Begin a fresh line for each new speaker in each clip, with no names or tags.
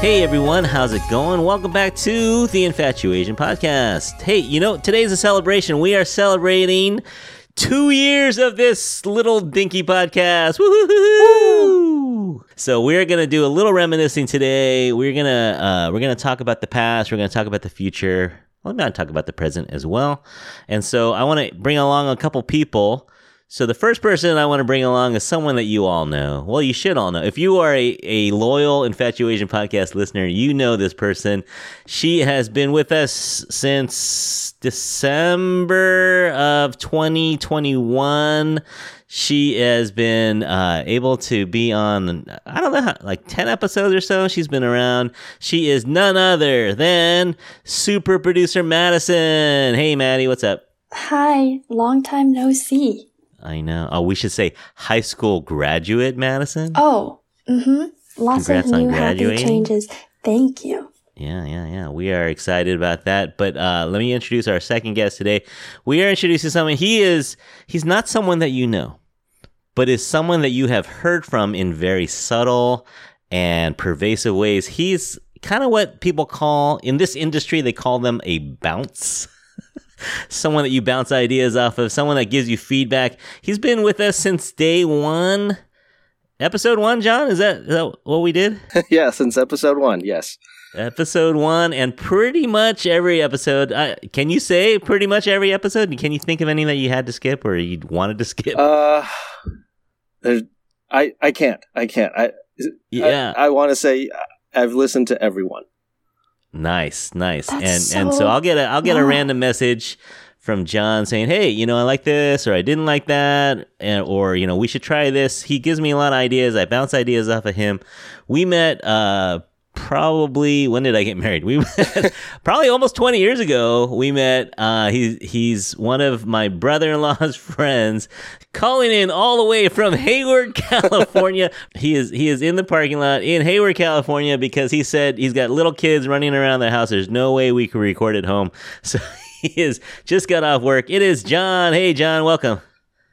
Hey everyone, how's it going? Welcome back to the Infatuasian Podcast. Hey, you know, today's a celebration. We are celebrating two years of this little dinky podcast. So we're gonna do a little reminiscing today. We're gonna uh, we're gonna talk about the past. We're gonna talk about the future. Well, gonna talk about the present as well. And so I want to bring along a couple people. So the first person I want to bring along is someone that you all know. Well, you should all know. If you are a, a loyal Infatuasian podcast listener, you know this person. She has been with us since December of 2021. She has been uh, able to be on, I don't know, how, like 10 episodes or so. She's been around. She is none other than super producer Madison. Hey, Maddie, what's up?
Hi, long time no see.
I know. Oh, we should say high school graduate Madison.
Oh, mm-hmm. Lots
Congrats
of new happy changes. Thank you.
Yeah, yeah, yeah. We are excited about that. But uh, let me introduce our second guest today. We are introducing someone. He is. He's not someone that you know, but is someone that you have heard from in very subtle and pervasive ways. He's kind of what people call in this industry. They call them a bounce. someone that you bounce ideas off of. Someone that gives you feedback. He's been with us since day one. Episode one, John. Is that, is that what we did?
yeah, since episode one, yes.
episode one and pretty much every episode uh, can you say pretty much every episode can you think of any that you had to skip or you wanted to skip
Uh, I I can't. I can't. I
yeah
I, I want to say I've listened to everyone.
Nice nice.
That's
and and so
so-
i'll get a i'll get a random message from john saying hey you know i like this or i didn't like that and, or you know we should try this. He gives me a lot of ideas. I bounce ideas off of him. We met uh probably when did I get married? We met probably almost 20 years ago. We met uh he's he's one of my brother-in-law's friends calling in all the way from Hayward, California. he is he is in the parking lot in Hayward, California because he said he's got little kids running around the house. There's no way we could record at home. So he is just got off work. It is John. Hey John, welcome.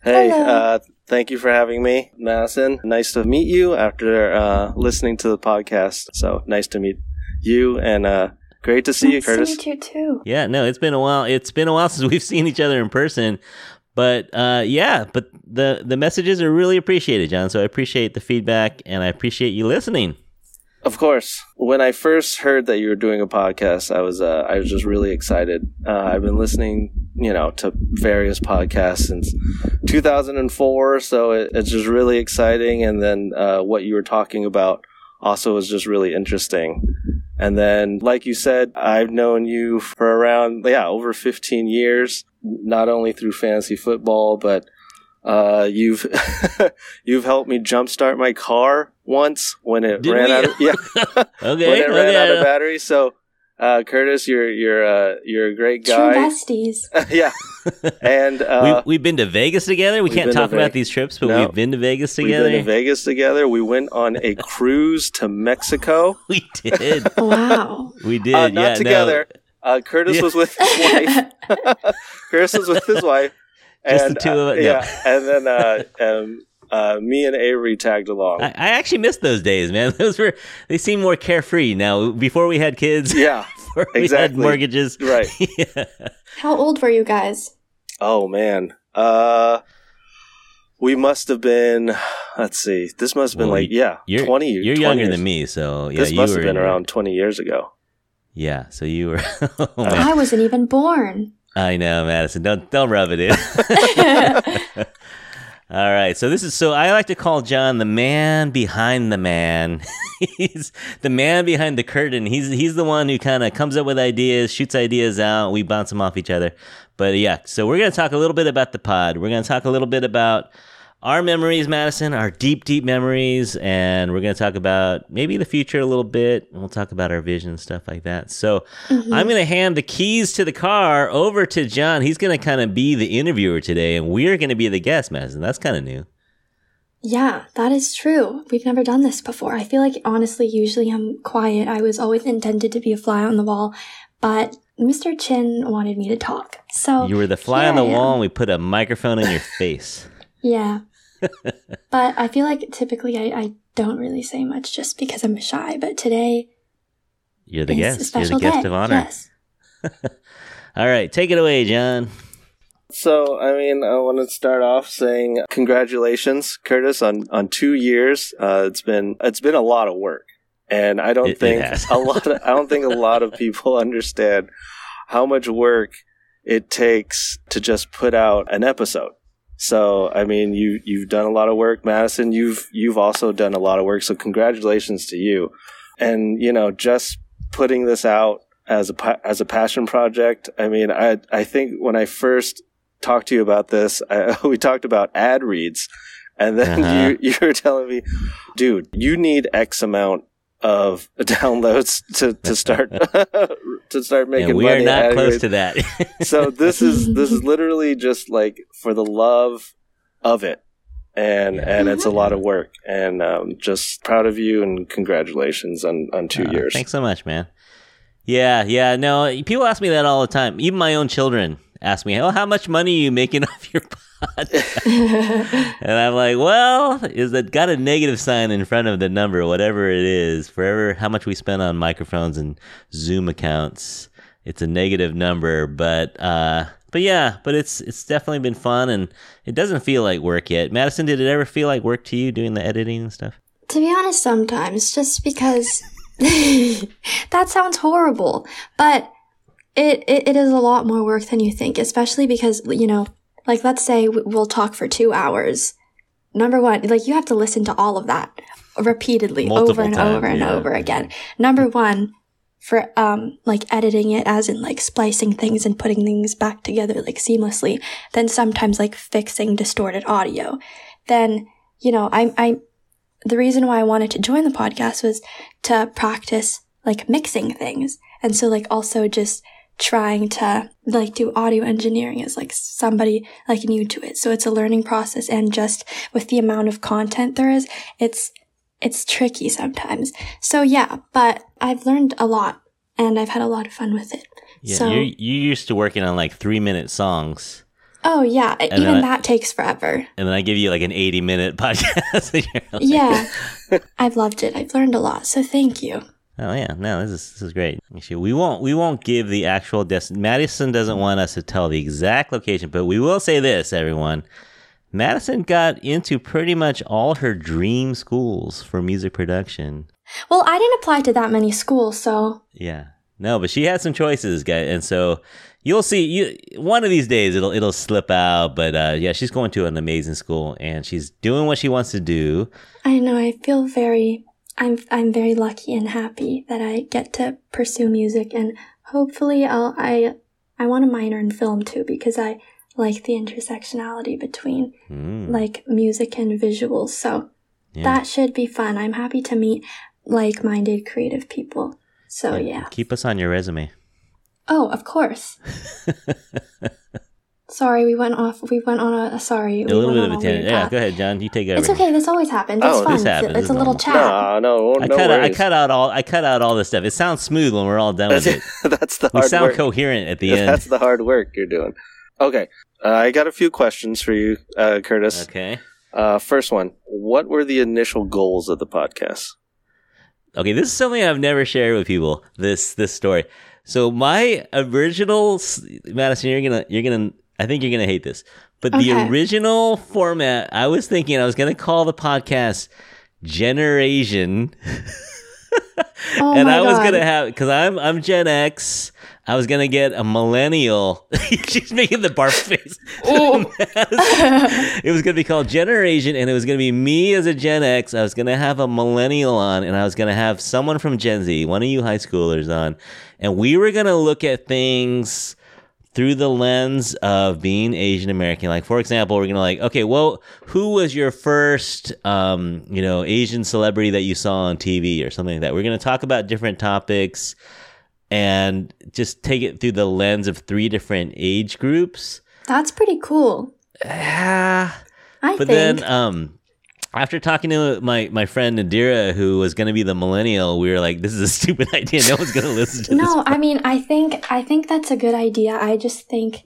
Hey,
Hello.
uh, thank you for having me, Madison. Nice to meet you after uh, listening to the podcast. So nice to meet you, and uh, great to see you,
nice to
Curtis.
meet you too.
Yeah, no, it's been a while. It's been a while since we've seen each other in person. But uh, yeah, but the the messages are really appreciated, John. So I appreciate the feedback and I appreciate you listening.
Of course. When I first heard that you were doing a podcast, I was uh, I was just really excited. Uh, I've been listening, you know, to various podcasts since 2004, so it, it's just really exciting. And then uh, what you were talking about also was just really interesting. And then, like you said, I've known you for around yeah over 15 years, not only through fantasy football, but uh, you've you've helped me jumpstart my car once when it
Did
ran
we?
out of yeah
Okay,
when it ran out of battery. So, uh, Curtis, you're you're uh, you're a great guy.
True
guy.
besties.
yeah, and uh,
we, we've been to Vegas together. We can't
been to
talk about these trips, but
No.
we've been to Vegas together.
we've been to Vegas together. We went on a cruise to Mexico.
we did.
Wow.
We did.
Uh, not
yeah, no.
together. Uh, Curtis
Yeah.
was with his wife. Curtis was with his wife.
Just the
and,
two
uh,
of us? No.
Yeah, and then uh, um, uh, me and Avery tagged along.
I, I actually missed those days, man. Those were they seem more carefree now. Before we had kids,
yeah,
before we had mortgages,
right.
yeah.
How old were you guys?
Oh man. Uh we must have been let's see. This must have been
Well,
like yeah,
You're
20
You're
20
younger
years.
than me, so yeah.
this
you
must
were
have been around 20 years ago.
Yeah, so you were. oh.
I wasn't even born.
I know, Madison. Don't don't rub it in. All right. So this is so I like to call John the man behind the man. he's the man behind the curtain. He's he's the one who kind of comes up with ideas, shoots ideas out. We bounce them off each other. But yeah, so we're gonna talk a little bit about the pod. We're gonna talk a little bit about our memories, Madison, our deep, deep memories, and we're gonna talk about maybe the future a little bit. And we'll talk about our vision and stuff like that. So
Mhm.
I'm going to hand the keys to the car over to John. He's going to kind of be the interviewer today, and we're going to be the guest, Madison. That's kind of new.
Yeah, that is true. We've never done this before. I feel like, honestly, usually I'm quiet. I was always intended to be a fly on the wall, but Mr. Chin wanted me to talk. So,
You were the fly on the wall, and we put a microphone in your face.
Yeah. but I feel like typically I, I don't really say much just because I'm shy. But today
You're the
is a
guest. You're
special
the guest
day.
of honor.
Yes.
All right, take it away, John.
So, I mean, I want to start off saying congratulations, Curtis, on on two years. Uh, it's been it's been a lot of work, and I don't
It- it
think
has.
a lot. Of, I don't think a lot of people understand how much work it takes to just put out an episode. So, I mean, you you've done a lot of work, Madison. You've you've also done a lot of work. So, congratulations to you. And you know, just putting this out as a as a passion project. I mean, I I think when I first talked to you about this, I, we talked about ad reads, and then
Uh-huh.
you you were telling me, dude, you need X amount of downloads to to start to start making
And we
money.
are not
ad
close
reads.
to that.
so this is this is literally just like for the love of it. And
Yeah.
and it's a lot of work, and um, just proud of you, and congratulations on on two
Uh,
years.
Thanks so much, man. Yeah, yeah. No, people ask me that all the time. Even my own children ask me, "Oh, how much money are you making off your pod?" and I'm like, "Well, is it got a negative sign in front of the number, whatever it is, forever how much we spend on microphones and Zoom accounts? It's a negative number, but uh, but yeah, but it's it's definitely been fun, and it doesn't feel like work yet. Madison, did it ever feel like work to you doing the editing and stuff?
To be honest, sometimes, just because that sounds horrible, but it, it, it is a lot more work than you think, especially because, you know, like let's say we'll talk for two hours. Number one, like you have to listen to all of that repeatedly
Multiple
over and over and
yeah.
over again. Number one, for um like editing it as in like splicing things and putting things back together like seamlessly then sometimes like fixing distorted audio then you know i i the reason why i wanted to join the podcast was to practice like mixing things and so like also just trying to like do audio engineering as like somebody like new to it so it's a learning process and just with the amount of content there is it's it's tricky sometimes. So yeah, but I've learned a lot and I've had a lot of fun with it.
Yeah,
so
you're you used to working on like three minute songs.
oh yeah, even
then I-
that takes forever.
and then I give you like an 80 minute podcast. like,
Yeah. I've loved it. I've learned a lot. So thank you.
Oh yeah, no, this is this is great. Actually, we won't we won't give the actual destination. Madison doesn't want us to tell the exact location, but we will say this, everyone. Madison got into pretty much all her dream schools for music production.
Well, I didn't apply to that many schools, so
Yeah, no, but she had some choices, guys, and so you'll see. You one of these days it'll it'll slip out, but uh, yeah, she's going to an amazing school and she's doing what she wants to do.
I know I feel very I'm I'm very lucky and happy that I get to pursue music and hopefully I'll I I want to minor in film too because I like the intersectionality between
Mm,
like music and visuals. So
yeah.
that should be fun. I'm happy to meet like minded creative people. So yeah.
Keep us on your resume.
Oh, of course. sorry, we went off. We went on a, a sorry.
A little
went
bit of a tangent. Yeah,
path.
go ahead, John. You take over.
It's okay. This always happens. It's
Oh,
fun.
this
It's-
happens.
It's,
This
a
is
little chat.
No, no,
I
no
cut out, I cut out all I cut out all this stuff. It sounds smooth when we're all done with it.
That's the
We
hard
sound
work.
coherent at the end.
That's the hard work you're doing. Okay, uh, I got a few questions for you, uh, Curtis.
Okay.
Uh, first one: What were the initial goals of the podcast?
Okay, this is something I've never shared with people. This this story. So my original Madison, you're gonna you're gonna I think you're gonna hate this, but the original format I was thinking I was gonna call the podcast Generation,
Oh
and I was
God.
gonna have because I'm I'm Gen X. I was gonna get a millennial. She's making the barf face. it was gonna be called Generation, and it was gonna be me as a Gen X. I was gonna have a millennial on, and I was gonna have someone from Gen Z, one of you high schoolers on, and we were gonna look at things through the lens of being Asian American. Like, for example, we're gonna like, okay, well, who was your first, um, you know, Asian celebrity that you saw on TV or something like that? We're gonna talk about different topics and just take it through the lens of three different age groups.
That's pretty cool.
Ah,
I
but
think.
then, um, after talking to my, my friend Nadira, who was going to be the millennial, we were like, "This is a stupid idea. No one's going to listen to this."
no, I mean, I think I think that's a good idea. I just think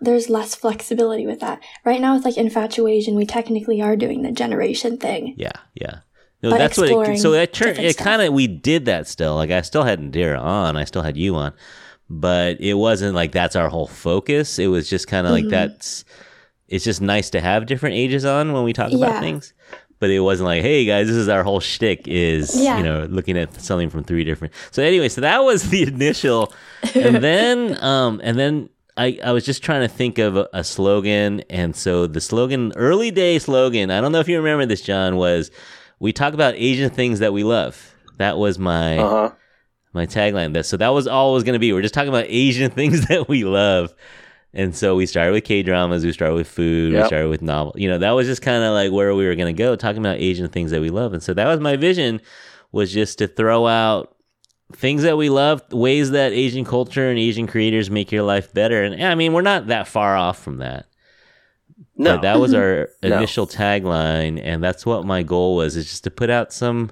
there's less flexibility with that. Right now, with like infatuasian, we technically are doing the generation thing.
Yeah, yeah. No,
but
that's what. It, so that turned. It kind of we did that still. Like I still had Indira on. I still had you on, but it wasn't like that's our whole focus. It was just kind of
Mm-hmm.
like that's. It's just nice to have different ages on when we talk about things. But it wasn't like, hey guys, this is our whole shtick is
Yeah.
you know looking at something from three different. So anyway, so that was the initial, and then um and then I I was just trying to think of a, a slogan, and so the slogan, early day slogan. I don't know if you remember this, John. Was we talk about Asian things that we love. That was my
Uh huh.
my tagline. That so that was all it was going to be. We're just talking about Asian things that we love. And so we started with K dramas, we started with food, we started with novel. You know, that was just kind of like where we were going to go, talking about Asian things that we love. And so that was my vision, was just to throw out things that we love, ways that Asian culture and Asian creators make your life better. And I mean, we're not that far off from that.
No.
But that was our
No.
initial tagline, and that's what my goal was: is just to put out some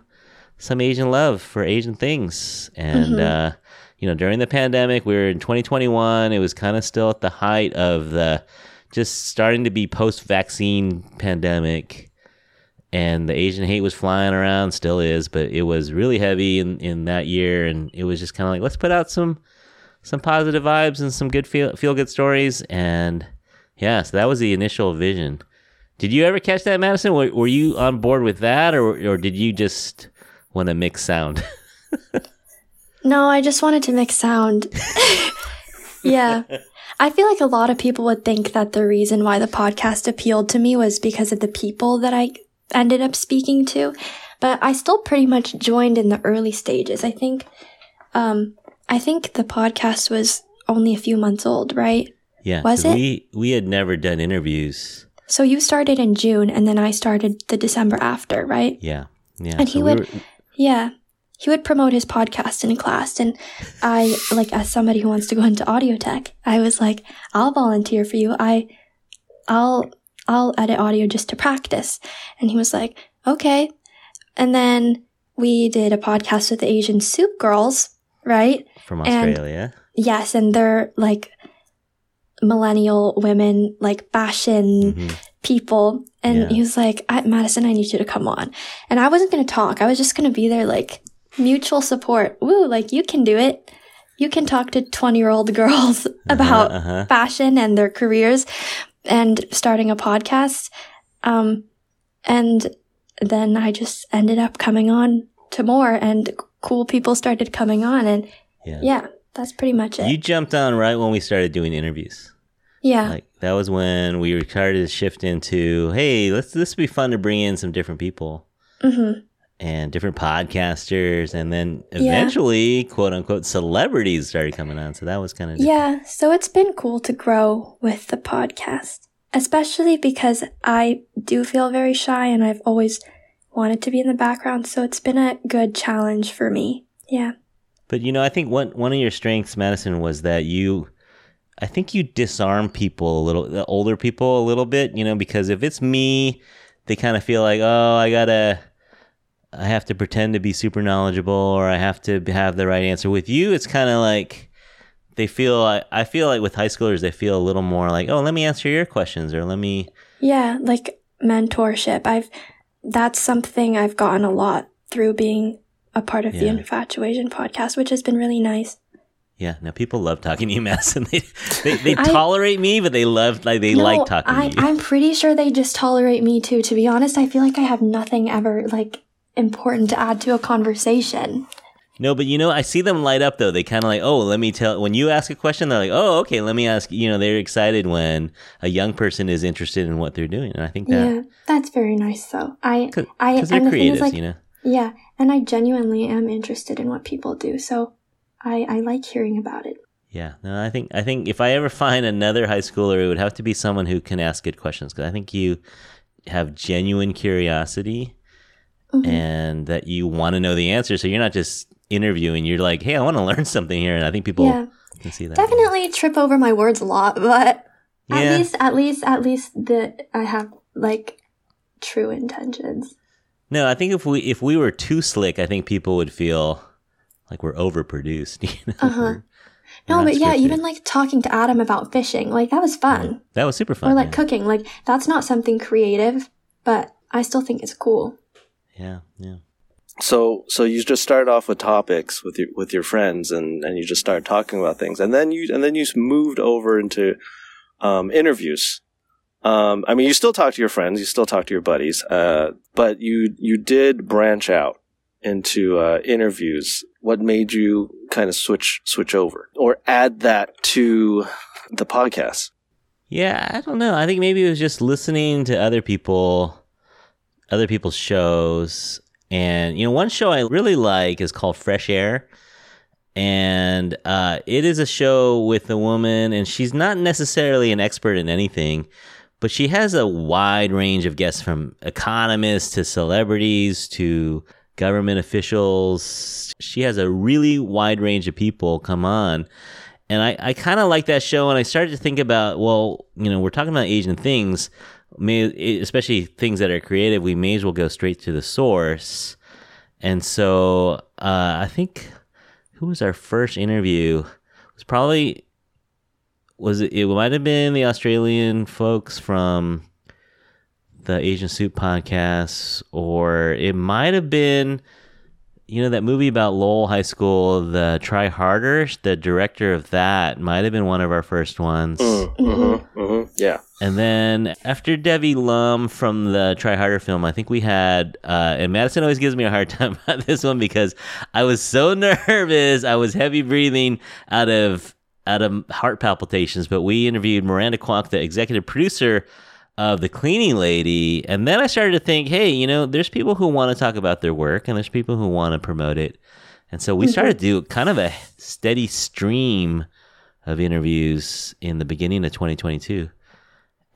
some Asian love for Asian things. And uh, you know, during the pandemic, we were in 2021. It was kind of still at the height of the just starting to be post-vaccine pandemic, and the Asian hate was flying around, still is, but it was really heavy in in that year, and it was just kind of like let's put out some some positive vibes and some good feel feel good stories and yeah, so that was the initial vision. Did you ever catch that, Madison? Were, were you on board with that, or or did you just want to mix sound?
No, I just wanted to make sound. yeah. I feel like a lot of people would think that the reason why the podcast appealed to me was because of the people that I ended up speaking to, but I still pretty much joined in the early stages. I think, um, I think the podcast was only a few months old, right?
yeah,
Was it?
We we had never done interviews.
So you started in June and then I started the December after, right?
Yeah, yeah.
And
so
he
we
would-
were-
Yeah. He would promote his podcast in class and I like as somebody who wants to go into audio tech, I was like, I'll volunteer for you. I I'll I'll edit audio just to practice. And he was like, Okay. And then we did a podcast with the Asian Soup Girls, right?
from
and-
Australia.
Yes, and they're like millennial women, like fashion
Mhm.
people. And
Yeah.
he was like, I, Madison, I need you to come on. And I wasn't going to talk. I was just going to be there, like, mutual support. Woo, like, you can do it. You can talk to 20 year old girls about
uh-huh.
fashion and their careers and starting a podcast. Um, and then I just ended up coming on to more and cool people started coming on. And
Yeah.
yeah, that's pretty much it.
You jumped on right when we started doing interviews.
yeah.
Like that was when we started to shift into, hey, let's this would be fun to bring in some different people.
hmm
and different podcasters and then
Yeah.
eventually quote unquote celebrities started coming on so that was kind of
Yeah, so it's been cool to grow with the podcast, especially because I do feel very shy and I've always wanted to be in the background, so it's been a good challenge for me. Yeah.
but you know i think one one of your strengths madison was that you i think you disarm people a little the older people a little bit you know because if it's me they kind of feel like oh i gotta i have to pretend to be super knowledgeable or i have to have the right answer with you it's kind of like they feel I, I feel like with high schoolers they feel a little more like oh let me answer your questions or let me
Yeah, like mentorship. I've that's something I've gotten a lot through being a part of the Infatuasian podcast, which has been really nice.
Yeah, no, people love talking to you, Madison. They they, they
I-
tolerate me, but they love like they like talking
I,
to you.
I'm pretty sure they just tolerate me too. To be honest, I feel like I have nothing ever like important to add to a conversation.
no, but you know, I see them light up though. They kind of like, oh, let me tell. When you ask a question, they're like, oh, okay, let me ask. You know, they're excited when a young person is interested in what they're doing, and I think that
Yeah, that's very nice though. I
because
I
they're
and the thing
creatives,
is like
you know.
yeah, and I genuinely am interested in what people do. So I I like hearing about it.
Yeah, no, I think I think if I ever find another high schooler, it would have to be someone who can ask good questions because I think you have genuine curiosity
Mhm.
and that you want to know the answer. So you're not just interviewing; you're like, hey, I want to learn something here, and I think people
Yeah,
can see that.
definitely trip over my words a lot, but
Yeah.
at least at least at least that I have like true intentions.
No, I think if we if we were too slick, I think people would feel like we're overproduced. You know?
Uh-huh. No, but yeah, even like talking to Adam about fishing, like that was fun.
that was super fun.
or like
yeah.
cooking, like that's not something creative, but I still think it's cool.
Yeah, yeah.
So so you just start off with topics with your with your friends and and you just start talking about things and then you and then you moved over into um, interviews. Um, I mean, you still talk to your friends, you still talk to your buddies, uh, but you you did branch out into uh, interviews. What made you kind of switch switch over or add that to the podcast?
Yeah, I don't know. I think maybe it was just listening to other people, other people's shows, and you know, one show I really like is called Fresh Air, and uh, it is a show with a woman, and she's not necessarily an expert in anything, but she has a wide range of guests from economists to celebrities to government officials. She has a really wide range of people come on. And I, I kind of like that show, and I started to think about, well, you know, we're talking about Asian things, may, especially things that are creative. We may as well go straight to the source. And so uh, I think who was our first interview? It was probably was it? It might have been the Australian folks from the Asian Soup podcast, or it might have been you know that movie about Lowell High School, the Try Harder. The director of that might have been one of our first ones.
Mm, mm-hmm, mm-hmm, yeah.
And then after Debbie Lum from the Try Harder film, I think we had, uh, and Madison always gives me a hard time about this one because I was so nervous. I was heavy breathing out of out of heart palpitations. But we interviewed Miranda Kwok, the executive producer of the cleaning lady. And then I started to think, hey, you know, there's people who want to talk about their work and there's people who want to promote it. And so we started to do kind of a steady stream of interviews in the beginning of 2022.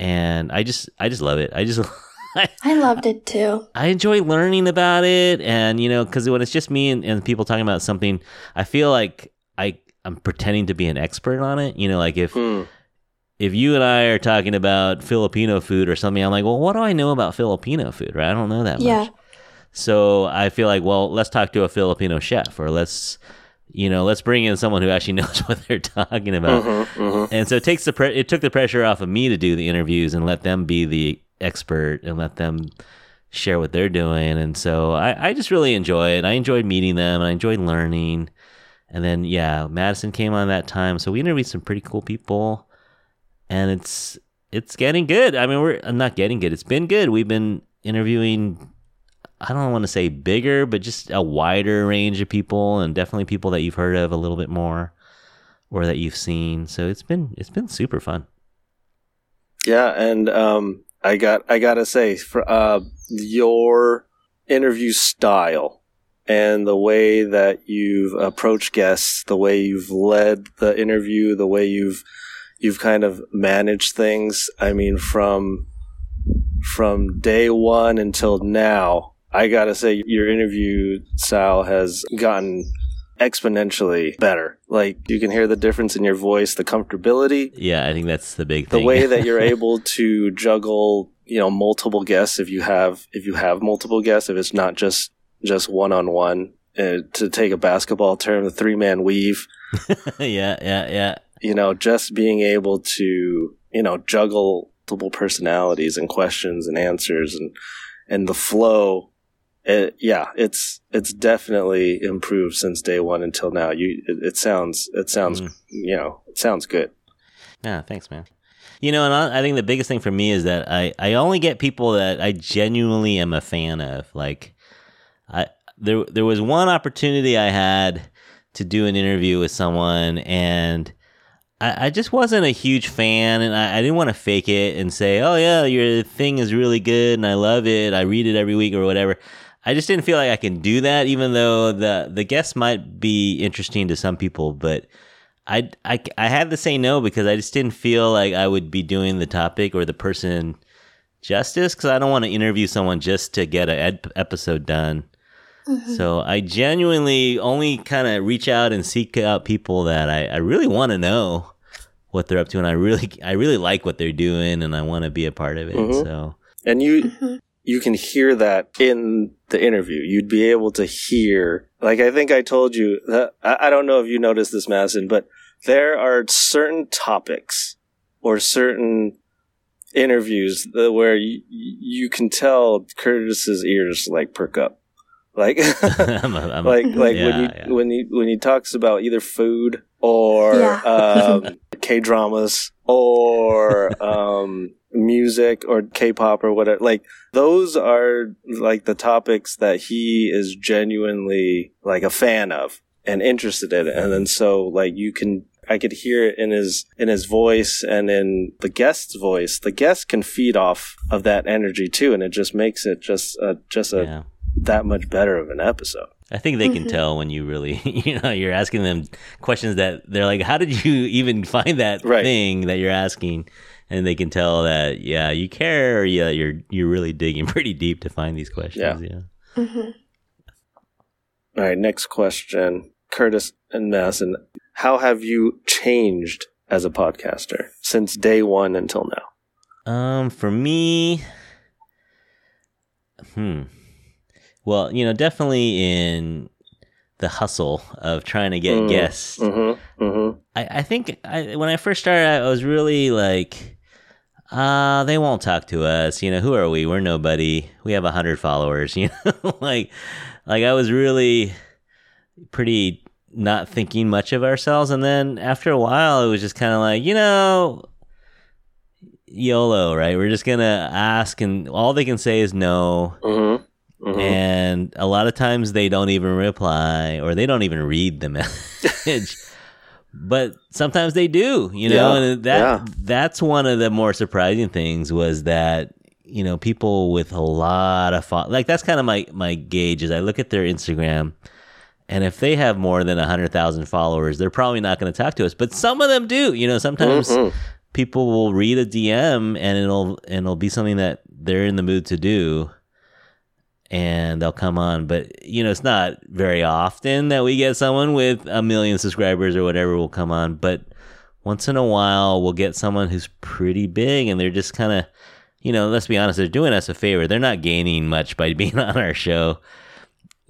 And I just I just love it. I just
I loved it too.
I enjoy learning about it and you know cuz when it's just me and, and people talking about something, I feel like I I'm pretending to be an expert on it. You know, like if
Hmm.
if you and I are talking about Filipino food or something, I'm like, well, what do I know about Filipino food? Right? I don't know that
Yeah.
much. So I feel like, well, let's talk to a Filipino chef, or let's, you know, let's bring in someone who actually knows what they're talking about.
Mm-hmm, mm-hmm.
And so it takes the pre- it took the pressure off of me to do the interviews and let them be the expert and let them share what they're doing. And so I, I just really enjoy it. I enjoyed meeting them and I enjoyed learning. And then yeah, Madison came on that time, so we interviewed some pretty cool people, and it's it's getting good. I mean, we're uh, not getting good. It's been good. We've been interviewing. I don't want to say bigger, but just a wider range of people, and definitely people that you've heard of a little bit more, or that you've seen. So it's been it's been super fun.
Yeah, and um, I got I gotta say, for uh, your interview style and the way that you've approached guests, the way you've led the interview, the way you've you've kind of managed things. I mean, from from day one until now, I gotta say, your interview style has gotten exponentially better. Like you can hear the difference in your voice, the comfortability,
Yeah, I think that's the big thing.
the way that you're able to juggle you know multiple guests if you have if you have multiple guests if it's not just just one on one to take a basketball term the three man weave
yeah, yeah, yeah.
you know just being able to you know juggle multiple personalities and questions and answers and and the flow it, yeah it's it's definitely improved since day one until now you it, it sounds it sounds
Mm.
you know it sounds good
Yeah, thanks, man. You know, and I, I think the biggest thing for me is that I, I only get people that I genuinely am a fan of. Like, I there there was one opportunity I had to do an interview with someone, and I, I just wasn't a huge fan, and I, I didn't want to fake it and say, "Oh yeah, your thing is really good, and I love it. I read it every week or whatever." I just didn't feel like I can do that, even though the the guests might be interesting to some people, but. I, I, I had to say no because I just didn't feel like I would be doing the topic or the person justice because I don't want to interview someone just to get an ed- episode done. So I genuinely only kind of reach out and seek out people that I, I really want to know what they're up to and I really I really like what they're doing and I want to be a part of it.
Mhm.
So
and you
Mhm.
You can hear that in the interview. You'd be able to hear, like I think I told you that I, I don't know if you noticed this, Madison, but there are certain topics or certain interviews the, where you, you can tell Curtis's ears like perk up. Like,
I'm a- I'm a-
like, like
Yeah,
when he
yeah.
when he when he talks about either food or
Yeah.
um, K dramas or um, music or K pop or whatever. Like those are like the topics that he is genuinely like a fan of and interested in, and then so like you can. I could hear it in his in his voice and in the guest's voice. The guest can feed off of that energy too, and it just makes it just a, just a
yeah.
that much better of an episode.
I think they can
Mhm.
tell when you really, you know, you're asking them questions that they're like, "How did you even find that
Right.
thing that you're asking?" And they can tell that, yeah, you care, or yeah, you're you're really digging pretty deep to find these questions. Yeah.
hmm
All right, next question. Curtis and Madison, how have you changed as a podcaster since day one until now?
Um, for me, hmm. Well, you know, definitely in the hustle of trying to get
Mm,
guests.
Mm-hmm. Mm-hmm.
I, I think I, when I first started, I was really like, uh, they won't talk to us. You know, who are we? We're nobody. We have a hundred followers. You know, like, like I was really pretty not thinking much of ourselves. And then after a while, it was just kind of like, you know, YOLO, right? We're just gonna ask, and all they can say is no.
Mm-hmm. Mm-hmm.
And a lot of times they don't even reply or they don't even read the message. But sometimes they do, you know,
Yeah,
and that
yeah.
that's one of the more surprising things was that you know people with a lot of fo- like that's kind of my my gauge is I look at their Instagram and if they have more than 100,000 followers, they're probably not going to talk to us, but some of them do, you know, sometimes
Mhm.
people will read a DM and it'll and it'll be something that they're in the mood to do and they'll come on. But you know it's not very often that we get someone with a million subscribers or whatever will come on. But once in a while we'll get someone who's pretty big and they're just kind of you know let's be honest they're doing us a favor. They're not gaining much by being on our show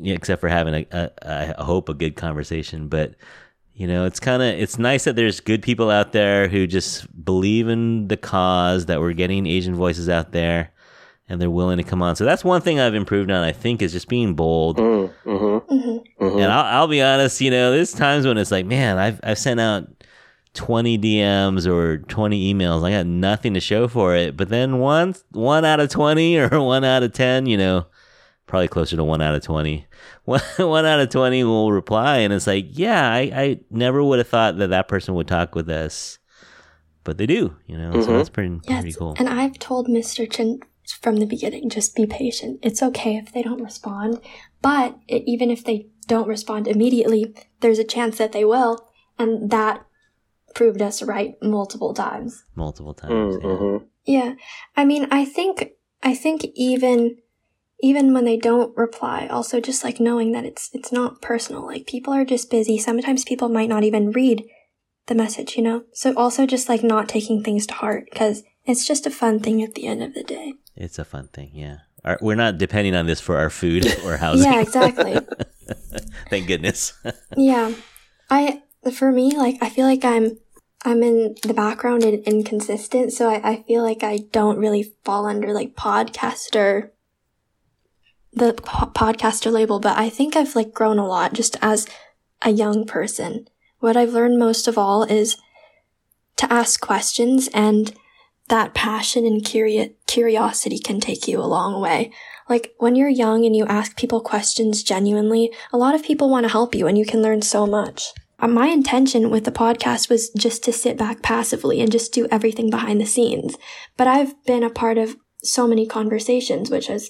except for having a, a, I hope a good conversation. But you know it's kind of it's nice that there's good people out there who just believe in the cause that we're getting asian voices out there and they're willing to come on so that's one thing i've improved on i think is just being bold
Mm-hmm.
hmm
Mm-hmm.
and I'll, I'll be honest you know there's times when it's like man i've, I've sent out 20 dms or 20 emails i got nothing to show for it but then one one out of 20 or one out of 10 you know probably closer to one out of 20 one, one out of 20 will reply and it's like yeah I, I never would have thought that that person would talk with us but they do you know so
Mhm.
that's pretty,
Yes,
pretty cool
and I've told Mr. Chin from the beginning, just be patient. It's okay if they don't respond, but it, even if they don't respond immediately, there's a chance that they will, and that proved us right multiple times.
multiple times yeah.
Mm-hmm.
Yeah. I mean, I think I think even even when they don't reply, also just like knowing that it's it's not personal. Like people are just busy. Sometimes people might not even read the message, you know? So also just like not taking things to heart cuz it's just a fun thing at the end of the day.
It's a fun thing yeah our, we're not depending on this for our food or housing
Yeah, exactly.
thank goodness
yeah. I for me, like I feel like I'm I'm in the background and inconsistent, so I, I feel like I don't really fall under like podcaster the po- podcaster label, but I think I've like grown a lot just as a young person. What I've learned most of all is to ask questions and that passion and curio- curiosity can take you a long way. Like when you're young and you ask people questions genuinely, a lot of people want to help you and you can learn so much. Uh, My intention with the podcast was just to sit back passively and just do everything behind the scenes. But I've been a part of so many conversations, which has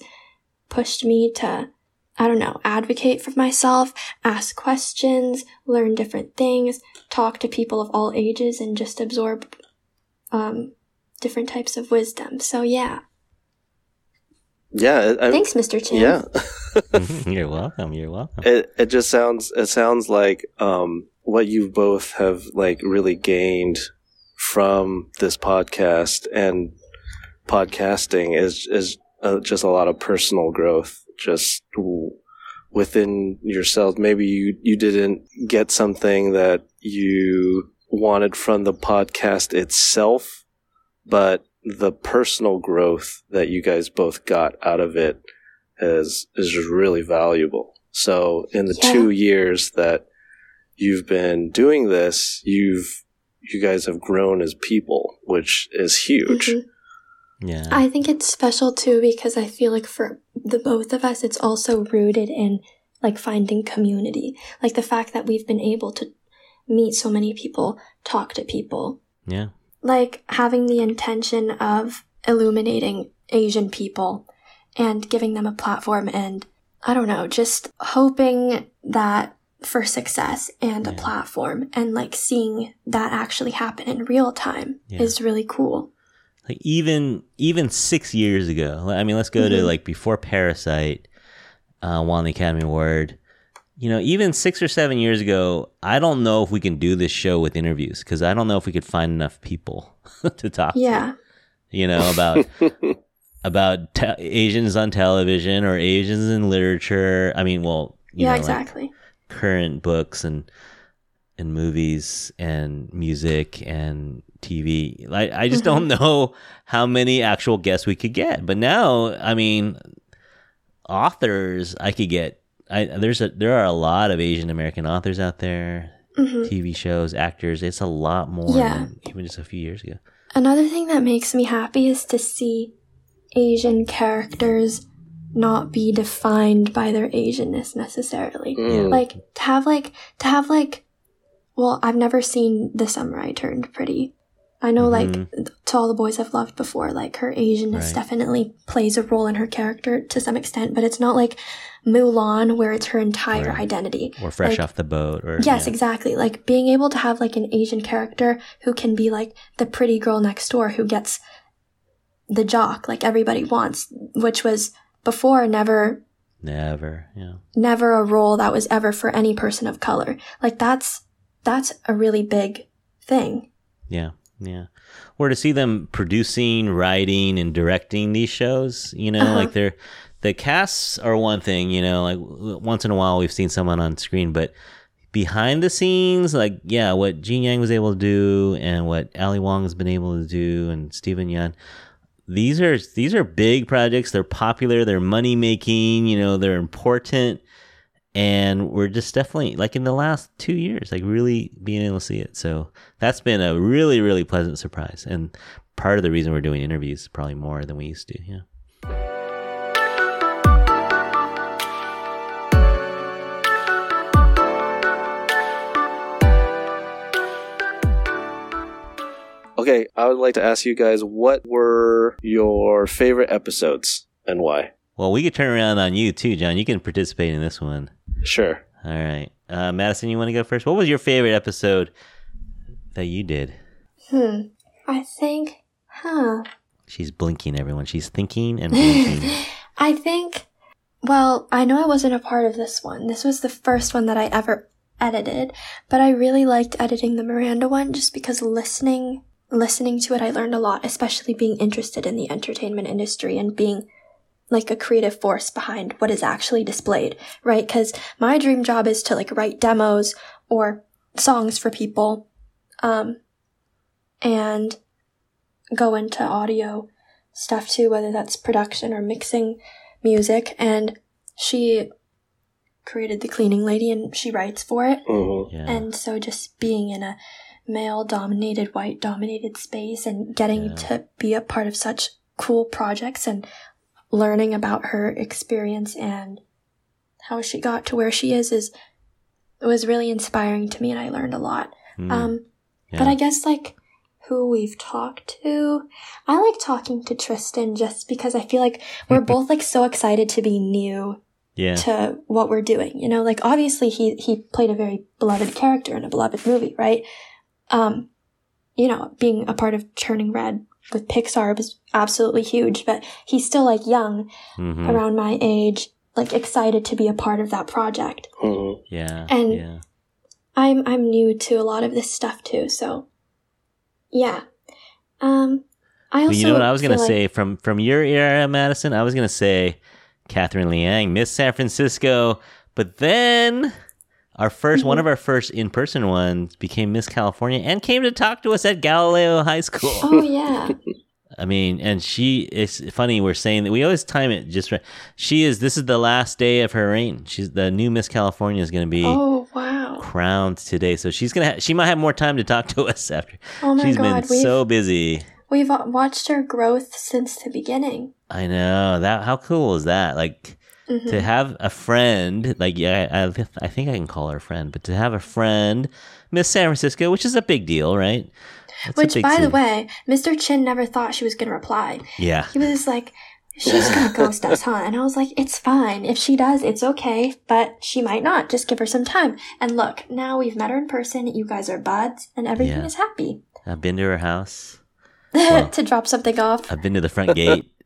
pushed me to, I don't know, advocate for myself, ask questions, learn different things, talk to people of all ages, and just absorb um, different types of wisdom. So yeah.
Yeah. I,
Thanks, Mr. Chin.
Yeah.
you're welcome you're welcome
it it just sounds it sounds like um what you both have like really gained from this podcast and podcasting is is uh, just a lot of personal growth just within yourself maybe you you didn't get something that you wanted from the podcast itself but the personal growth that you guys both got out of it is is just really valuable. So in the
Yeah.
two years that you've been doing this, you've you guys have grown as people, which is huge.
Mhm.
Yeah.
I think it's special too because I feel like for the both of us, it's also rooted in like finding community. Like the fact that we've been able to meet so many people, talk to people,
yeah.
Like having the intention of illuminating Asian people and giving them a platform and I don't know, just hoping that for success and a platform and like seeing that actually happen in real time
Yeah.
is really cool.
like even even six years ago i mean let's go to
Mhm.
like before parasite uh, won the academy award you know even six or seven years ago i don't know if we can do this show with interviews because i don't know if we could find enough people to talk to
Yeah.
you know about about te- asians on television or asians in literature i mean well you
yeah,
know, like
exactly.
current books and and movies and music and TV. I, I just don't mm-hmm. know how many actual guests we could get. But now, I mean, authors I could get. I there's a there are a lot of Asian American authors out there,
hmm
TV shows, actors. It's a lot more
Yeah.
than even just a few years ago.
Another thing that makes me happy is to see Asian characters not be defined by their Asianness necessarily.
Mm.
Like to have like to have like well, I've never seen The Summer I Turned Pretty. I know like mm-hmm. to all the boys I've loved before, like her Asianness
Right.
definitely plays a role in her character to some extent, but it's not like Mulan where it's her entire
Right.
identity.
Or fresh
Like-
off the boat, or
Yes,
yeah.
exactly. Like being able to have like an Asian character who can be like the pretty girl next door who gets the jock like everybody wants, which was before never
never. Yeah,
never a role that was ever for any person of color. Like that's that's a really big thing.
yeah, yeah. Or to see them producing, writing, and directing these shows. You know,
Uh-huh.
like they're the casts are one thing. You know, like once in a while we've seen someone on screen, but behind the scenes, like yeah, what Gene Yang was able to do, and what Ali Wong has been able to do, and Steven Yeun. These are these are big projects. They're popular. They're money making. You know, they're important, and we're just definitely like in the last two years, like really being able to see it. So that's been a really really pleasant surprise, and part of the reason we're doing interviews probably more than we used to. Yeah.
Okay, I would like to ask you guys what were your favorite episodes and why?
Well, we could turn around on you too, John. You can participate in this one.
Sure.
All right, uh, Madison, you want to go first? What was your favorite episode that you did?
Hmm. I think huh.
She's blinking, everyone. She's thinking and blinking.
I think, well, I know I wasn't a part of this one. This was the first one that I ever edited, but I really liked editing the Miranda one just because listening, listening to it, I learned a lot, especially being interested in the entertainment industry and being like a creative force behind what is actually displayed, right? Because my dream job is to like write demos or songs for people, um, and go into audio stuff too, whether that's production or mixing music. And she created the cleaning lady and she writes for it.
Mm-hmm.
Yeah.
And so just being in a male dominated, white dominated space and getting
Yeah.
to be a part of such cool projects and learning about her experience and how she got to where she is is was really inspiring to me and I learned a lot.
Mm,
Um
yeah.
but I guess like who we've talked to, I like talking to Tristan just because I feel like we're both like so excited to be new
yeah.
to what we're doing. You know, like obviously he he played a very beloved character in a beloved movie, right? Um, you know, being a part of Turning Red with Pixar was absolutely huge, but he's still like young,
Mhm.
around my age, like excited to be a part of that project.
Mm-hmm.
Yeah.
and-
yeah.
I'm I'm new to a lot of this stuff too, so yeah. Um, I also
Well, you know what I was gonna
like-
say from from your era, Madison. I was gonna say Catherine Liang, Miss San Francisco, but then our 1st one
Mhm.
of our first in person ones became Miss California and came to talk to us at Galileo High School.
Oh yeah,
I mean, and she. It's funny. We're saying that we always time it just right. She is. This is the last day of her reign. She's the new Miss California is going to be
Oh wow.
crowned today. So she's gonna. Ha- she might have more time to talk to us after.
Oh my
She's
god.
been so busy.
we've watched her growth since the beginning.
I know that. How cool is that? Like
Mhm.
to have a friend. Like yeah, I, I think I can call her a friend. But to have a friend, Miss San Francisco, which is a big deal, right? That's
Which, by the way, Mr. Chin never thought she was gonna reply.
yeah,
He was like, "She's gonna ghost us, huh?" And I was like, "It's fine. If she does, it's okay. But she might not. Just give her some time." And look, now we've met her in person. You guys are buds, and everything
Yeah.
is happy.
I've been to her house. Well-
to drop something off.
I've been to the front gate.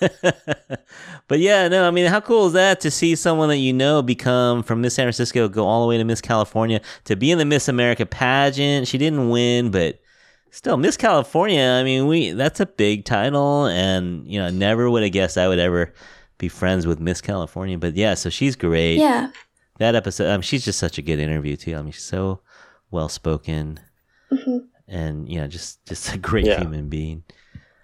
but yeah, no, I mean, how cool is that to see someone that you know become from Miss San Francisco, go all the way to Miss California, to be in the Miss America pageant? She didn't win, but still, Miss California. I mean, we that's a big title, and you know, never would have guessed I would ever be friends with Miss California. But yeah, so she's great.
Yeah.
That episode, um, she's just such a good interview too. I mean, she's so well spoken,
hmm
and yeah, just just a great
Yeah.
human being.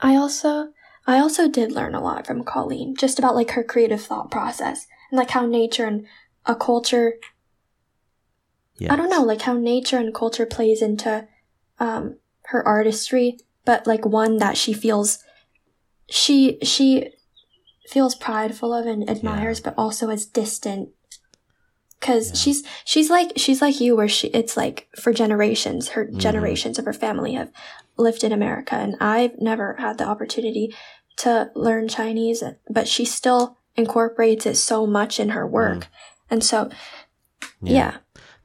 I also, I also did learn a lot from Colleen, just about like her creative thought process and like how nature and a culture.
Yeah,
I don't know, like how nature and culture plays into um, her artistry, but like one that she feels she she feels prideful of and admires, but also as distant. Cause
Yeah.
she's she's like she's like you, where she it's like for generations, her
Mhm.
generations of her family have lived in America, and I've never had the opportunity to learn Chinese, but she still incorporates it so much in her work, mm. and so yeah.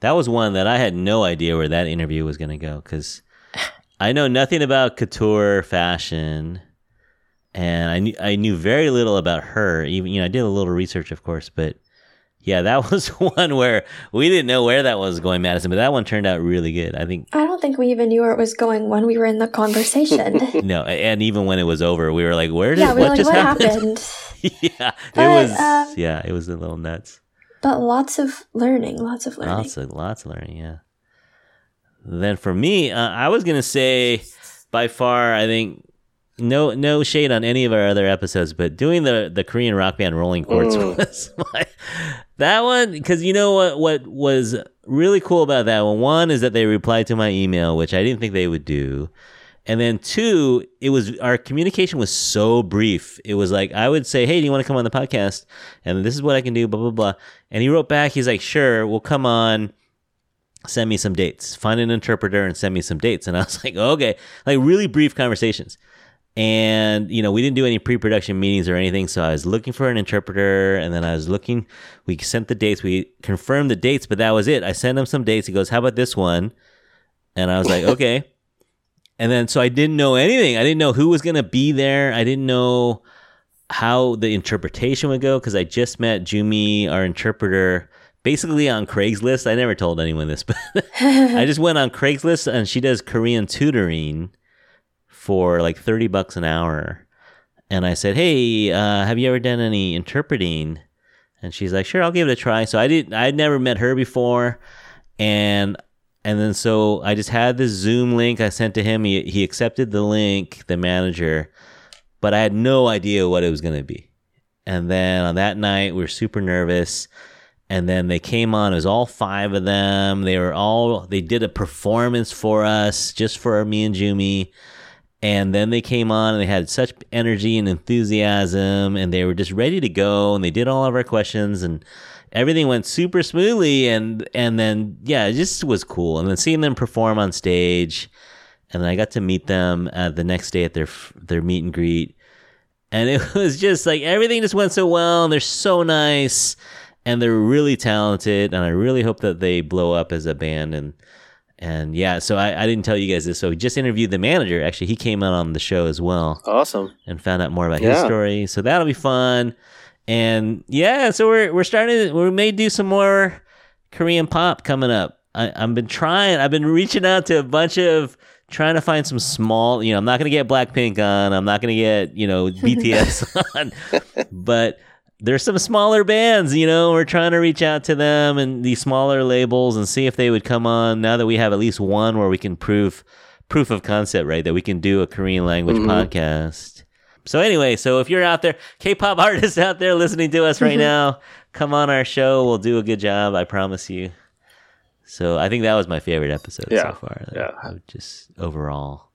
That was one that I had no idea where that interview was going to go because I know nothing about couture fashion, and I knew I knew very little about her. Even you know, I did a little research, of course, but yeah, that was one where we didn't know where that was going, Madison. But that one turned out really good. I think
I don't think we even knew where it was going when we were in the conversation.
no, and even when it was over, we were like, "Where did
yeah, we
what
like,
just
what
happened?"
happened?
yeah, it was.
um,
yeah, it was a little nuts.
But lots of learning, lots of learning.
Lots of lots of learning, yeah. Then for me, uh, I was gonna say by far, I think no no shade on any of our other episodes, but doing the the Korean rock band Rolling Quartz
Mm.
was my, that one because you know what what was really cool about that one. One is that they replied to my email, which I didn't think they would do. And then two, it was our communication was so brief. It was like I would say, "Hey, do you want to come on the podcast?" And this is what I can do. Blah blah blah. And he wrote back. He's like, "Sure, we'll come on. Send me some dates. Find an interpreter and send me some dates." And I was like, "Okay." Like really brief conversations. And you know, we didn't do any pre-production meetings or anything. So I was looking for an interpreter, and then I was looking. We sent the dates. We confirmed the dates, but that was it. I sent him some dates. He goes, "How about this one?" And I was like, "Okay." And then so I didn't know anything. I didn't know who was going to be there. I didn't know how the interpretation would go because I just met Jumi, our interpreter, basically on Craigslist. I never told anyone this, but I just went on Craigslist and she does Korean tutoring for like 30 bucks an hour. And I said, Hey, uh, have you ever done any interpreting? And she's like, Sure, I'll give it a try. So I didn't, I'd never met her before. And and then so I just had this Zoom link I sent to him. He he accepted the link, the manager, but I had no idea what it was going to be. And then on that night, we were super nervous. And then they came on. It was all five of them. They were all they did a performance for us, just for me and Jumi. And then they came on and they had such energy and enthusiasm, and they were just ready to go. And they did all of our questions, and everything went super smoothly. And and then yeah, it just was cool. And then seeing them perform on stage, and then I got to meet them uh, the next day at their their meet and greet, and it was just like everything just went so well. And they're so nice, and they're really talented, and I really hope that they blow up as a band. And and yeah, so I, I didn't tell you guys this. So we just interviewed the manager. Actually, he came out on the show as well
Awesome.
and found out more about his story. So that'll be fun. And yeah, so we're we're starting. We may do some more Korean pop coming up. I, I've been trying. I've been reaching out to a bunch of trying to find some small. You know, I'm not gonna get Blackpink on. I'm not gonna get you know BTS on, but there's some smaller bands. You know, we're trying to reach out to them and these smaller labels and see if they would come on. Now that we have at least one where we can prove proof of concept, right? That we can do a Korean language
Mhm.
podcast. So anyway, so if you're out there, K-pop artists out there listening to us right now, come on our show. We'll do a good job. I promise you. So I think that was my favorite episode
Yeah,
so far. like,
yeah.
Just overall.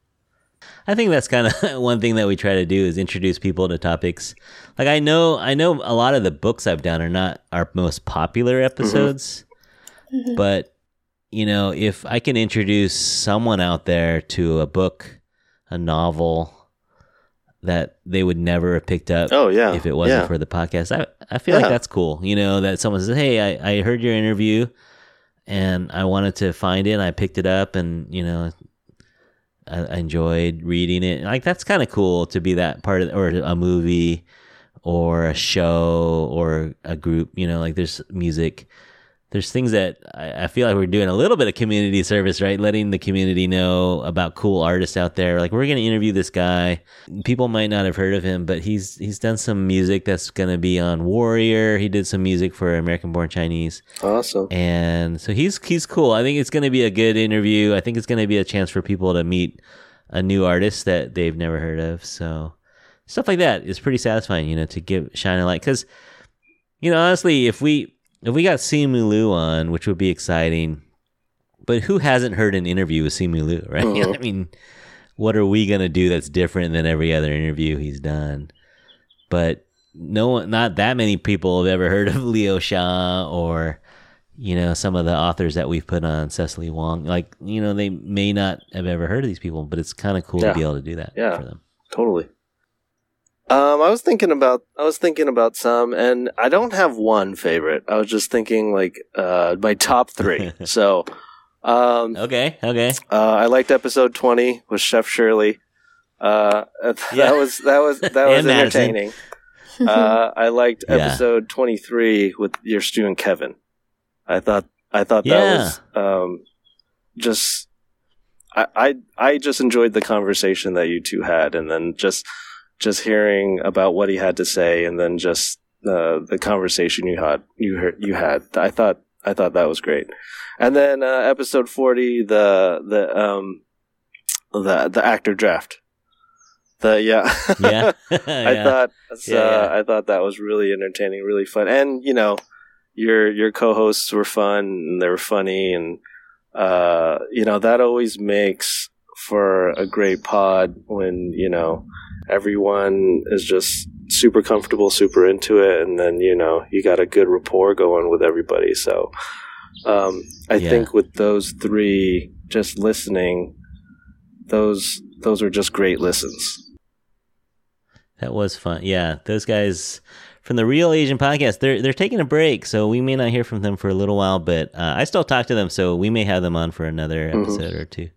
I think that's kind of one thing that we try to do is introduce people to topics. Like I know, I know a lot of the books I've done are not our most popular episodes,
Mhm.
but you know, if I can introduce someone out there to a book, a novel that they would never have picked up
Oh yeah.
if it wasn't
yeah.
for the podcast. I I feel like that's cool. You know, that someone says, "Hey, I, I heard your interview, and I wanted to find it. and I picked it up, and you know, I, enjoyed reading it. Like that's kind of cool to be that part of, or a movie, or a show, or a group. You know, like there's music." There's things that I, I feel like we're doing a little bit of community service, right? Letting the community know about cool artists out there. Like we're going to interview this guy people might not have heard of him, but he's he's done some music that's gonna be on Warrior. He did some music for American Born Chinese,
Awesome.
and so he's he's cool. I think it's gonna be a good interview. I think it's gonna be a chance for people to meet a new artist that they've never heard of. So stuff like that is pretty satisfying, you know, to give shine a light. Because you know, honestly, if we if we got Simu Liu on, which would be exciting, but who hasn't heard an interview with Simu Liu, right?
Mhm.
I mean, what are we gonna do that's different than every other interview he's done? But no one, not that many people have ever heard of Leo Shaw or you know some of the authors that we've put on Cecily Wong. Like you know, they may not have ever heard of these people, but it's kind of cool
Yeah.
to be able to do that
Yeah.
for them.
Totally. Um, I was thinking about I was thinking about some, and I don't have one favorite. I was just thinking like uh my top three. so, um,
Okay, okay,
uh, I liked episode twenty with Chef Shirley. Uh, that
Yeah.
was that was that was entertaining. uh, I liked
Yeah.
episode twenty three with your Stu and Kevin. I thought I thought
Yeah.
that was um, just I, I I just enjoyed the conversation that you two had, and then just just hearing about what he had to say, and then just uh, the conversation you had you heard you had. I thought I thought that was great. And then uh, episode forty, the the um the the actor draft. The yeah
yeah,
I
yeah.
thought uh,
Yeah, yeah.
I thought that was really entertaining, really fun, and you know, your your co-hosts were fun and they were funny, and uh, you know that always makes for a great pod when you know everyone is just super comfortable, super into it, and then you know you got a good rapport going with everybody. So um, I
Yeah.
think with those three, just listening, those those are just great listens.
That was fun. Yeah, those guys from the Real Asian Podcast, they're they're taking a break, so we may not hear from them for a little while. But uh, I still talk to them, so we may have them on for another
Mhm.
episode or two.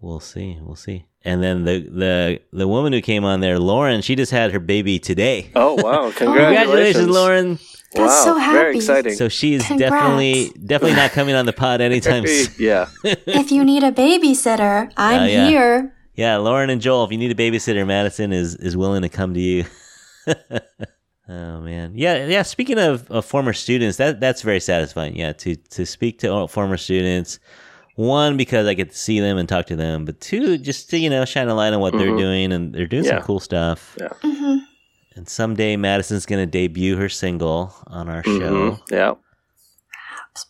We'll see. We'll see. And then the the the woman who came on there, Lauren, she just had her baby today.
Oh wow! Congratulations,
Congratulations, Lauren.
That's
wow,
so
Very exciting.
So she's
Congrats.
definitely definitely not coming on the pod anytime soon.
yeah.
if you need a babysitter, I'm
Oh, yeah.
here.
Yeah, Lauren and Joel, if you need a babysitter, Madison is is willing to come to you. oh man, yeah, yeah. Speaking of, of former students, that that's very satisfying. Yeah, to to speak to former students. One because I get to see them and talk to them, but two just to you know shine a light on what they're
Mhm.
doing and they're doing
Yeah.
some cool stuff.
hmm
And someday Madison's gonna debut her single on our
Mhm.
show.
Yeah.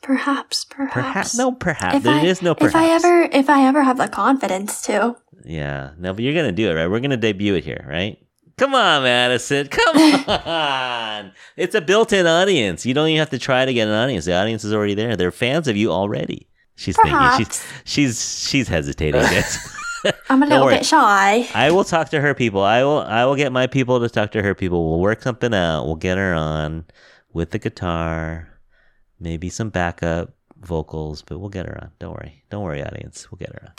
Perhaps, perhaps,
Perhaps no, perhaps
If
there is
I,
no perhaps.
If I ever, if I ever have the confidence to,
Yeah, no, but you're gonna do it, right? We're gonna debut it here, right? Come on, Madison. Come on. it's a built-in audience. You don't even have to try to get an audience. The audience is already there. They're fans of you already. She's thinking. She's she's she's hesitating.
I'm a little bit shy.
I will talk to her people. I will I will get my people to talk to her people. We'll work something out. We'll get her on with the guitar, maybe some backup vocals, but we'll get her on. Don't worry. Don't worry, audience. We'll get her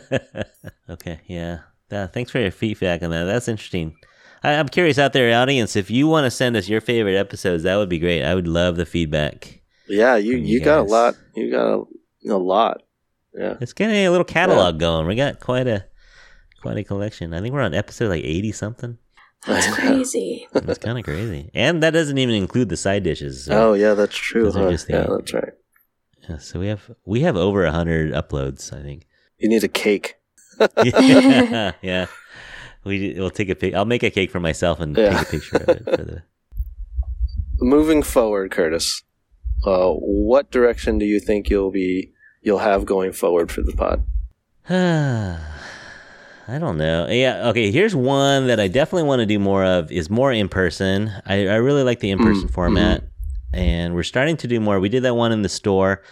on. okay, yeah. Yeah, thanks for your feedback on that. That's interesting. I, I'm curious out there, audience, if you want to send us your favorite episodes, that would be great. I would love the feedback.
Yeah. You you
you
got a lot. You got a, a lot. Yeah.
It's getting a little catalog going. We got quite a quite a collection. I think we're on episode like eighty something.
That's crazy.
It's kind of crazy, and that doesn't even include the side dishes.
Oh yeah, that's true.
Those are
huh?
just the-
yeah, that's right.
yeah, so we have we have over a hundred uploads. I think.
You need a cake.
yeah, yeah. We will take a pic. I'll make a cake for myself and
Yeah.
take a picture of it for the.
Moving forward, Curtis, uh, what direction do you think you'll be you'll have going forward for the pod?
I don't know. Yeah, okay. Here's one that I definitely want to do more of. Is more in person. I, I really like the in person
Mm,
format, and we're starting to do more. We did that one in the store.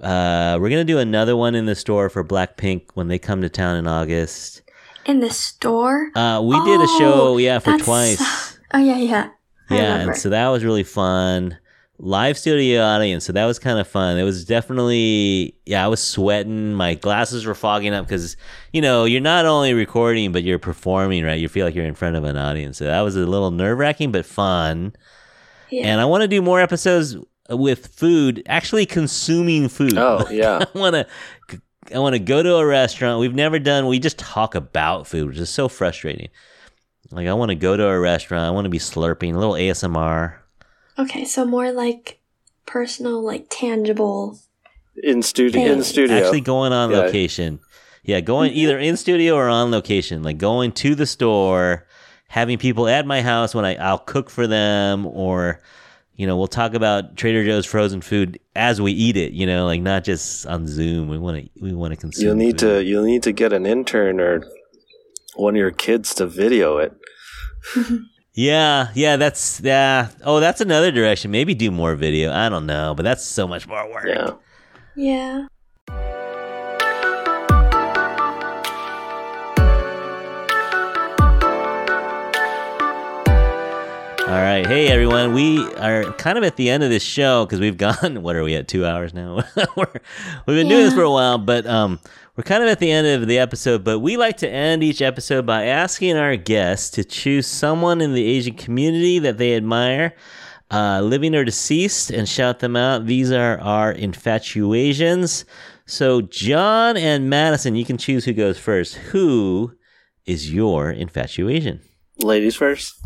Uh, we're gonna do another one in the store for Blackpink when they come to town in August.
In the store?
Uh, we did a show,
Oh,
yeah, for
that's-
twice.
Oh, yeah, yeah. I
yeah,
remember.
and so that was really fun. Live studio audience, so that was kind of fun. It was definitely, yeah, I was sweating. My glasses were fogging up because, you know, you're not only recording, but you're performing, right? You feel like you're in front of an audience. So that was a little nerve wracking, but fun.
yeah.
And I want to do more episodes with food, actually consuming food.
Oh yeah,
I want to. I want to go to a restaurant. We've never done. We just talk about food, which is so frustrating. Like I want to go to a restaurant. I want to be slurping a little ASMR.
Okay, so more like personal, like tangible.
in studio. In studio.
Actually going on
Yeah.
location. Yeah, going
Mm-hmm.
either in studio or on location. Like going to the store, having people at my house when I I'll cook for them or you know, we'll talk about Trader Joe's frozen food as we eat it, you know, like not just on Zoom. We want to we want to consume
you'll need
food.
to you'll need to get an intern or one of your kids to video it.
Yeah, yeah, that's yeah. Oh, that's another direction. Maybe do more video. I don't know, but that's so much more work.
Yeah.
Yeah.
All right. Hey, everyone. We are kind of at the end of this show because we've gone, what are we at, two hours now? we're, we've been doing this for a while, but um, we're kind of at the end of the episode. But we like to end each episode by asking our guests to choose someone in the Asian community that they admire, uh, living or deceased, and shout them out. These are our infatuations. So, Jon and Madison, you can choose who goes first. Who is your infatuation?
Ladies first.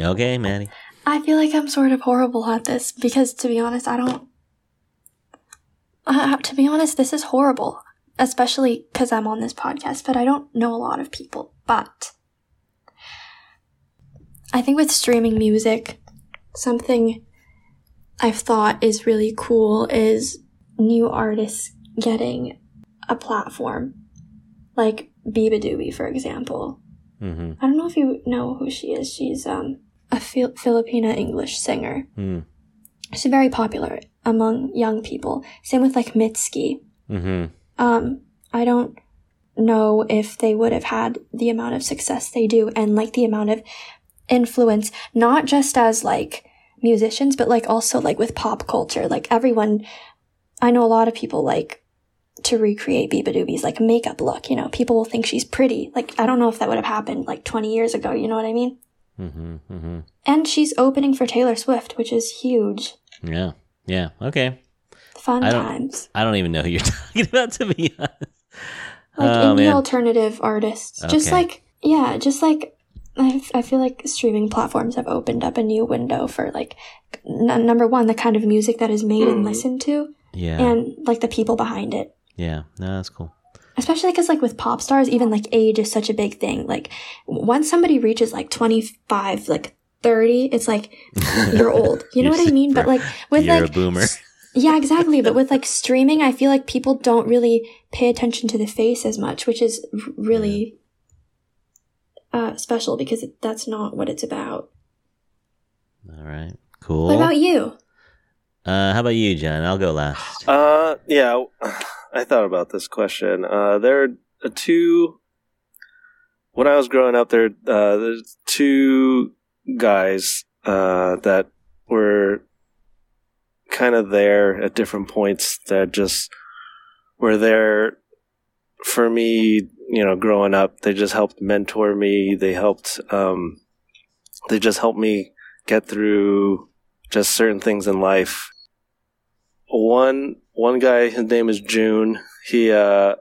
Okay, Maddie.
I feel like I'm sort of horrible at this because, to be honest, I don't. Uh, to be honest, this is horrible, especially because I'm on this podcast, but I don't know a lot of people. But I think with streaming music, something I've thought is really cool is new artists getting a platform. Like beabadoobee, for example.
Mm-hmm.
I don't know if you know who she is. She's um, a Fil- Filipina English singer.
Mm.
She's very popular among young people. Same with like Mitski.
Mm-hmm.
Um, I don't know if they would have had the amount of success they do and like the amount of influence, not just as like musicians, but like also like with pop culture. Like everyone, I know a lot of people like to recreate beabadoobee's like makeup look. You know, people will think she's pretty. Like I don't know if that would have happened like 20 years ago. You know what I mean?
Mm-hmm. Mm-hmm.
And she's opening for Taylor Swift, which is huge.
Yeah. Yeah. Okay.
Fun
I
times.
I don't even know who you're talking about to be honest.
Like
oh
indie
man.
alternative artists. Just like, yeah, just like, I, I feel like streaming platforms have opened up a new window for like, n- number one, the kind of music that is made and
Mhm.
listened to,
yeah.
and like the people behind it.
yeah. No, that's cool.
Especially because like with pop stars, even like age is such a big thing. Like once somebody reaches like 25, like 30, it's like, you're old. You know what I mean? But like with
you're
like
a boomer.
Yeah, exactly. But with like streaming, I feel like people don't really pay attention to the face as much, which is r- really uh, special because it, that's not what it's about.
All right. Cool.
What about you?
uh, how about you, Jon? I'll go last.
Uh, yeah, I thought about this question. Uh, there are two. When I was growing up, there uh, there's two guys uh, that were kind of there at different points that just were there for me. You know, growing up, they just helped mentor me. They helped. Um, they just helped me get through just certain things in life one one guy his name is june. He uh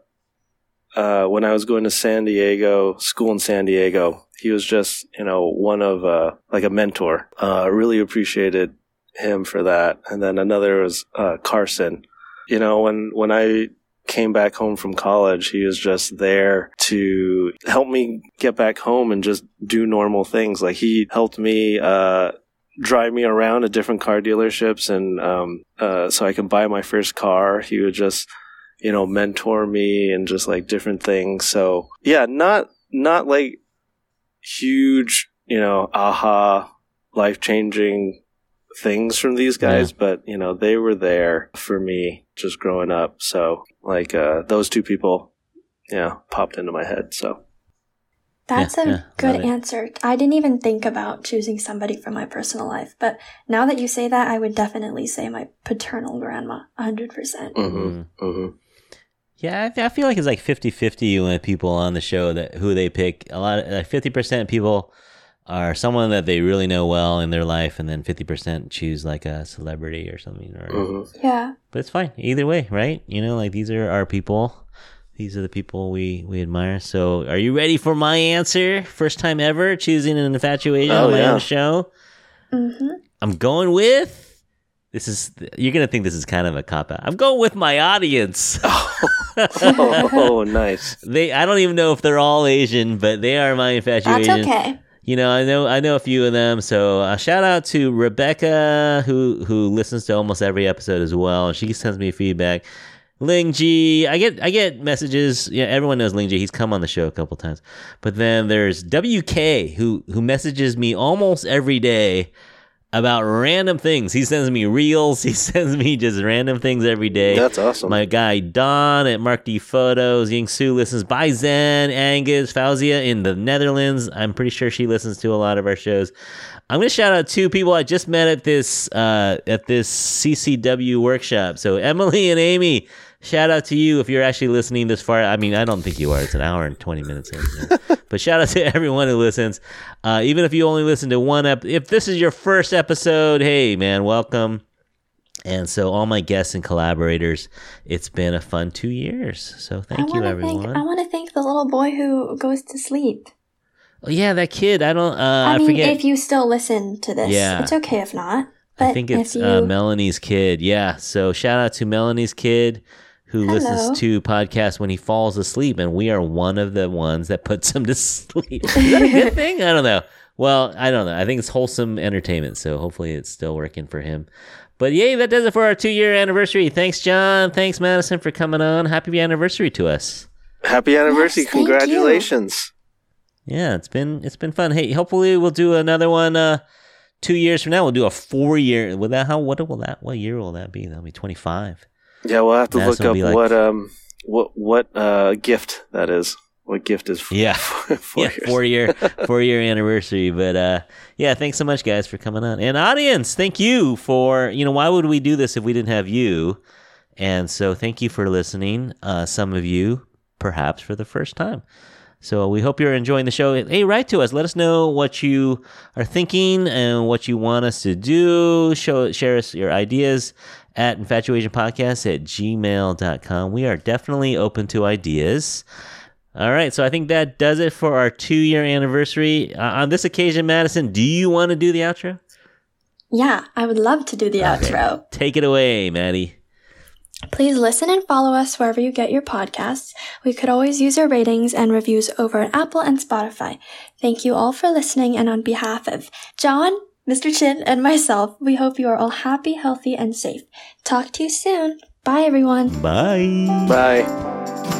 uh when i was going to san diego school in san diego he was just you know one of uh like a mentor. Uh really appreciated him for that. And then another was uh carson. You know when when i came back home from college, he was just there to help me get back home and just do normal things. Like he helped me, uh, drive me around to different car dealerships and, um, uh, so I can buy my first car. He would just, you know, mentor me and just like different things. So yeah, not, not like huge, you know, aha, life changing things from these guys, yeah. but you know, they were there for me just growing up. So like uh, those two people, yeah, popped into my head. So
that's yeah, a yeah, good answer. I didn't even think about choosing somebody from my personal life, but now that you say that, I would definitely say my paternal grandma, 100%. percent mm-hmm,
mm-hmm. Yeah, I, I, feel like it's like 50-50 when people on the show that who they pick. A lot of like 50% people are someone that they really know well in their life, and then 50% choose like a celebrity or something. Or,
mm-hmm. Yeah.
But it's fine either way, right? You know, like these are our people. These are the people we, we admire. So, are you ready for my answer? First time ever choosing an infatuation oh, on my yeah. own show. Mm-hmm. I'm going with. This is you're gonna think this is kind of a cop out. I'm going with my audience.
oh, oh, nice.
They I don't even know if they're all Asian, but they are my infatuation.
That's okay
you know, I know I know a few of them. So uh, shout out to Rebecca who who listens to almost every episode as well. She sends me feedback. Ling Ji, I get I get messages. Yeah, everyone knows Ling Ji. He's come on the show a couple times. But then there's WK who who messages me almost every day about random things. He sends me reels. He sends me just random things every day.
That's awesome.
My guy Don at Mark D Photos, Ying Su listens. By Zen, Angus, Fauzia in the Netherlands. I'm pretty sure she listens to a lot of our shows. I'm gonna shout out two people I just met at this uh, at this CCW workshop. So Emily and Amy shout out to you if you're actually listening this far. I mean, I don't think you are. It's an hour and 20 minutes in. but shout out to everyone who listens. Uh, even if you only listen to one ep, if this is your first episode, hey man, welcome. And so, all my guests and collaborators, it's been a fun two years. So, thank you, everyone.
Thank, I want to thank the little boy who goes to sleep.
Oh, yeah, that kid. I don't. Uh, I,
I
mean, forget.
if you still listen to this, yeah. it's okay if not.
I think it's uh, you... uh, Melanie's kid. Yeah. So, shout out to Melanie's kid who Hello. listens to podcasts when he falls asleep, and we are one of the ones that puts him to sleep. Is that a good thing? I don't know. Well, I don't know. I think it's wholesome entertainment, so hopefully it's still working for him. But yay, that does it for our two year anniversary. Thanks, Jon. Thanks, Madison, for coming on. Happy anniversary to us.
Happy anniversary! Yes, Congratulations.
You. Yeah, it's been it's been fun. Hey, hopefully we'll do another one. Uh, two years from now, we'll do a four year. Will that how what will that what year will that be? That'll be twenty five.
Yeah, we'll have to look up like, what um what what uh gift that is. What gift is?
Yeah, four, yeah, four year four year anniversary. But uh, yeah, thanks so much, guys, for coming on. And audience, thank you for you know why would we do this if we didn't have you? And so thank you for listening. Uh, some of you, perhaps for the first time. So we hope you're enjoying the show. Hey, write to us. Let us know what you are thinking and what you want us to do. Show share us your ideas at infatuasianpodcast at gmail.com. We are definitely open to ideas. All right, so I think that does it for our two year anniversary. Uh, on this occasion, Madison, do you want to do the outro?
Yeah, I would love to do the okay. outro.
Take it away, Maddie.
Please listen and follow us wherever you get your podcasts. We could always use your ratings and reviews over at Apple and Spotify. Thank you all for listening, and on behalf of Jon, Mr. Chin, and myself, we hope you are all happy, healthy, and safe. Talk to you soon. Bye, everyone.
Bye.
Bye.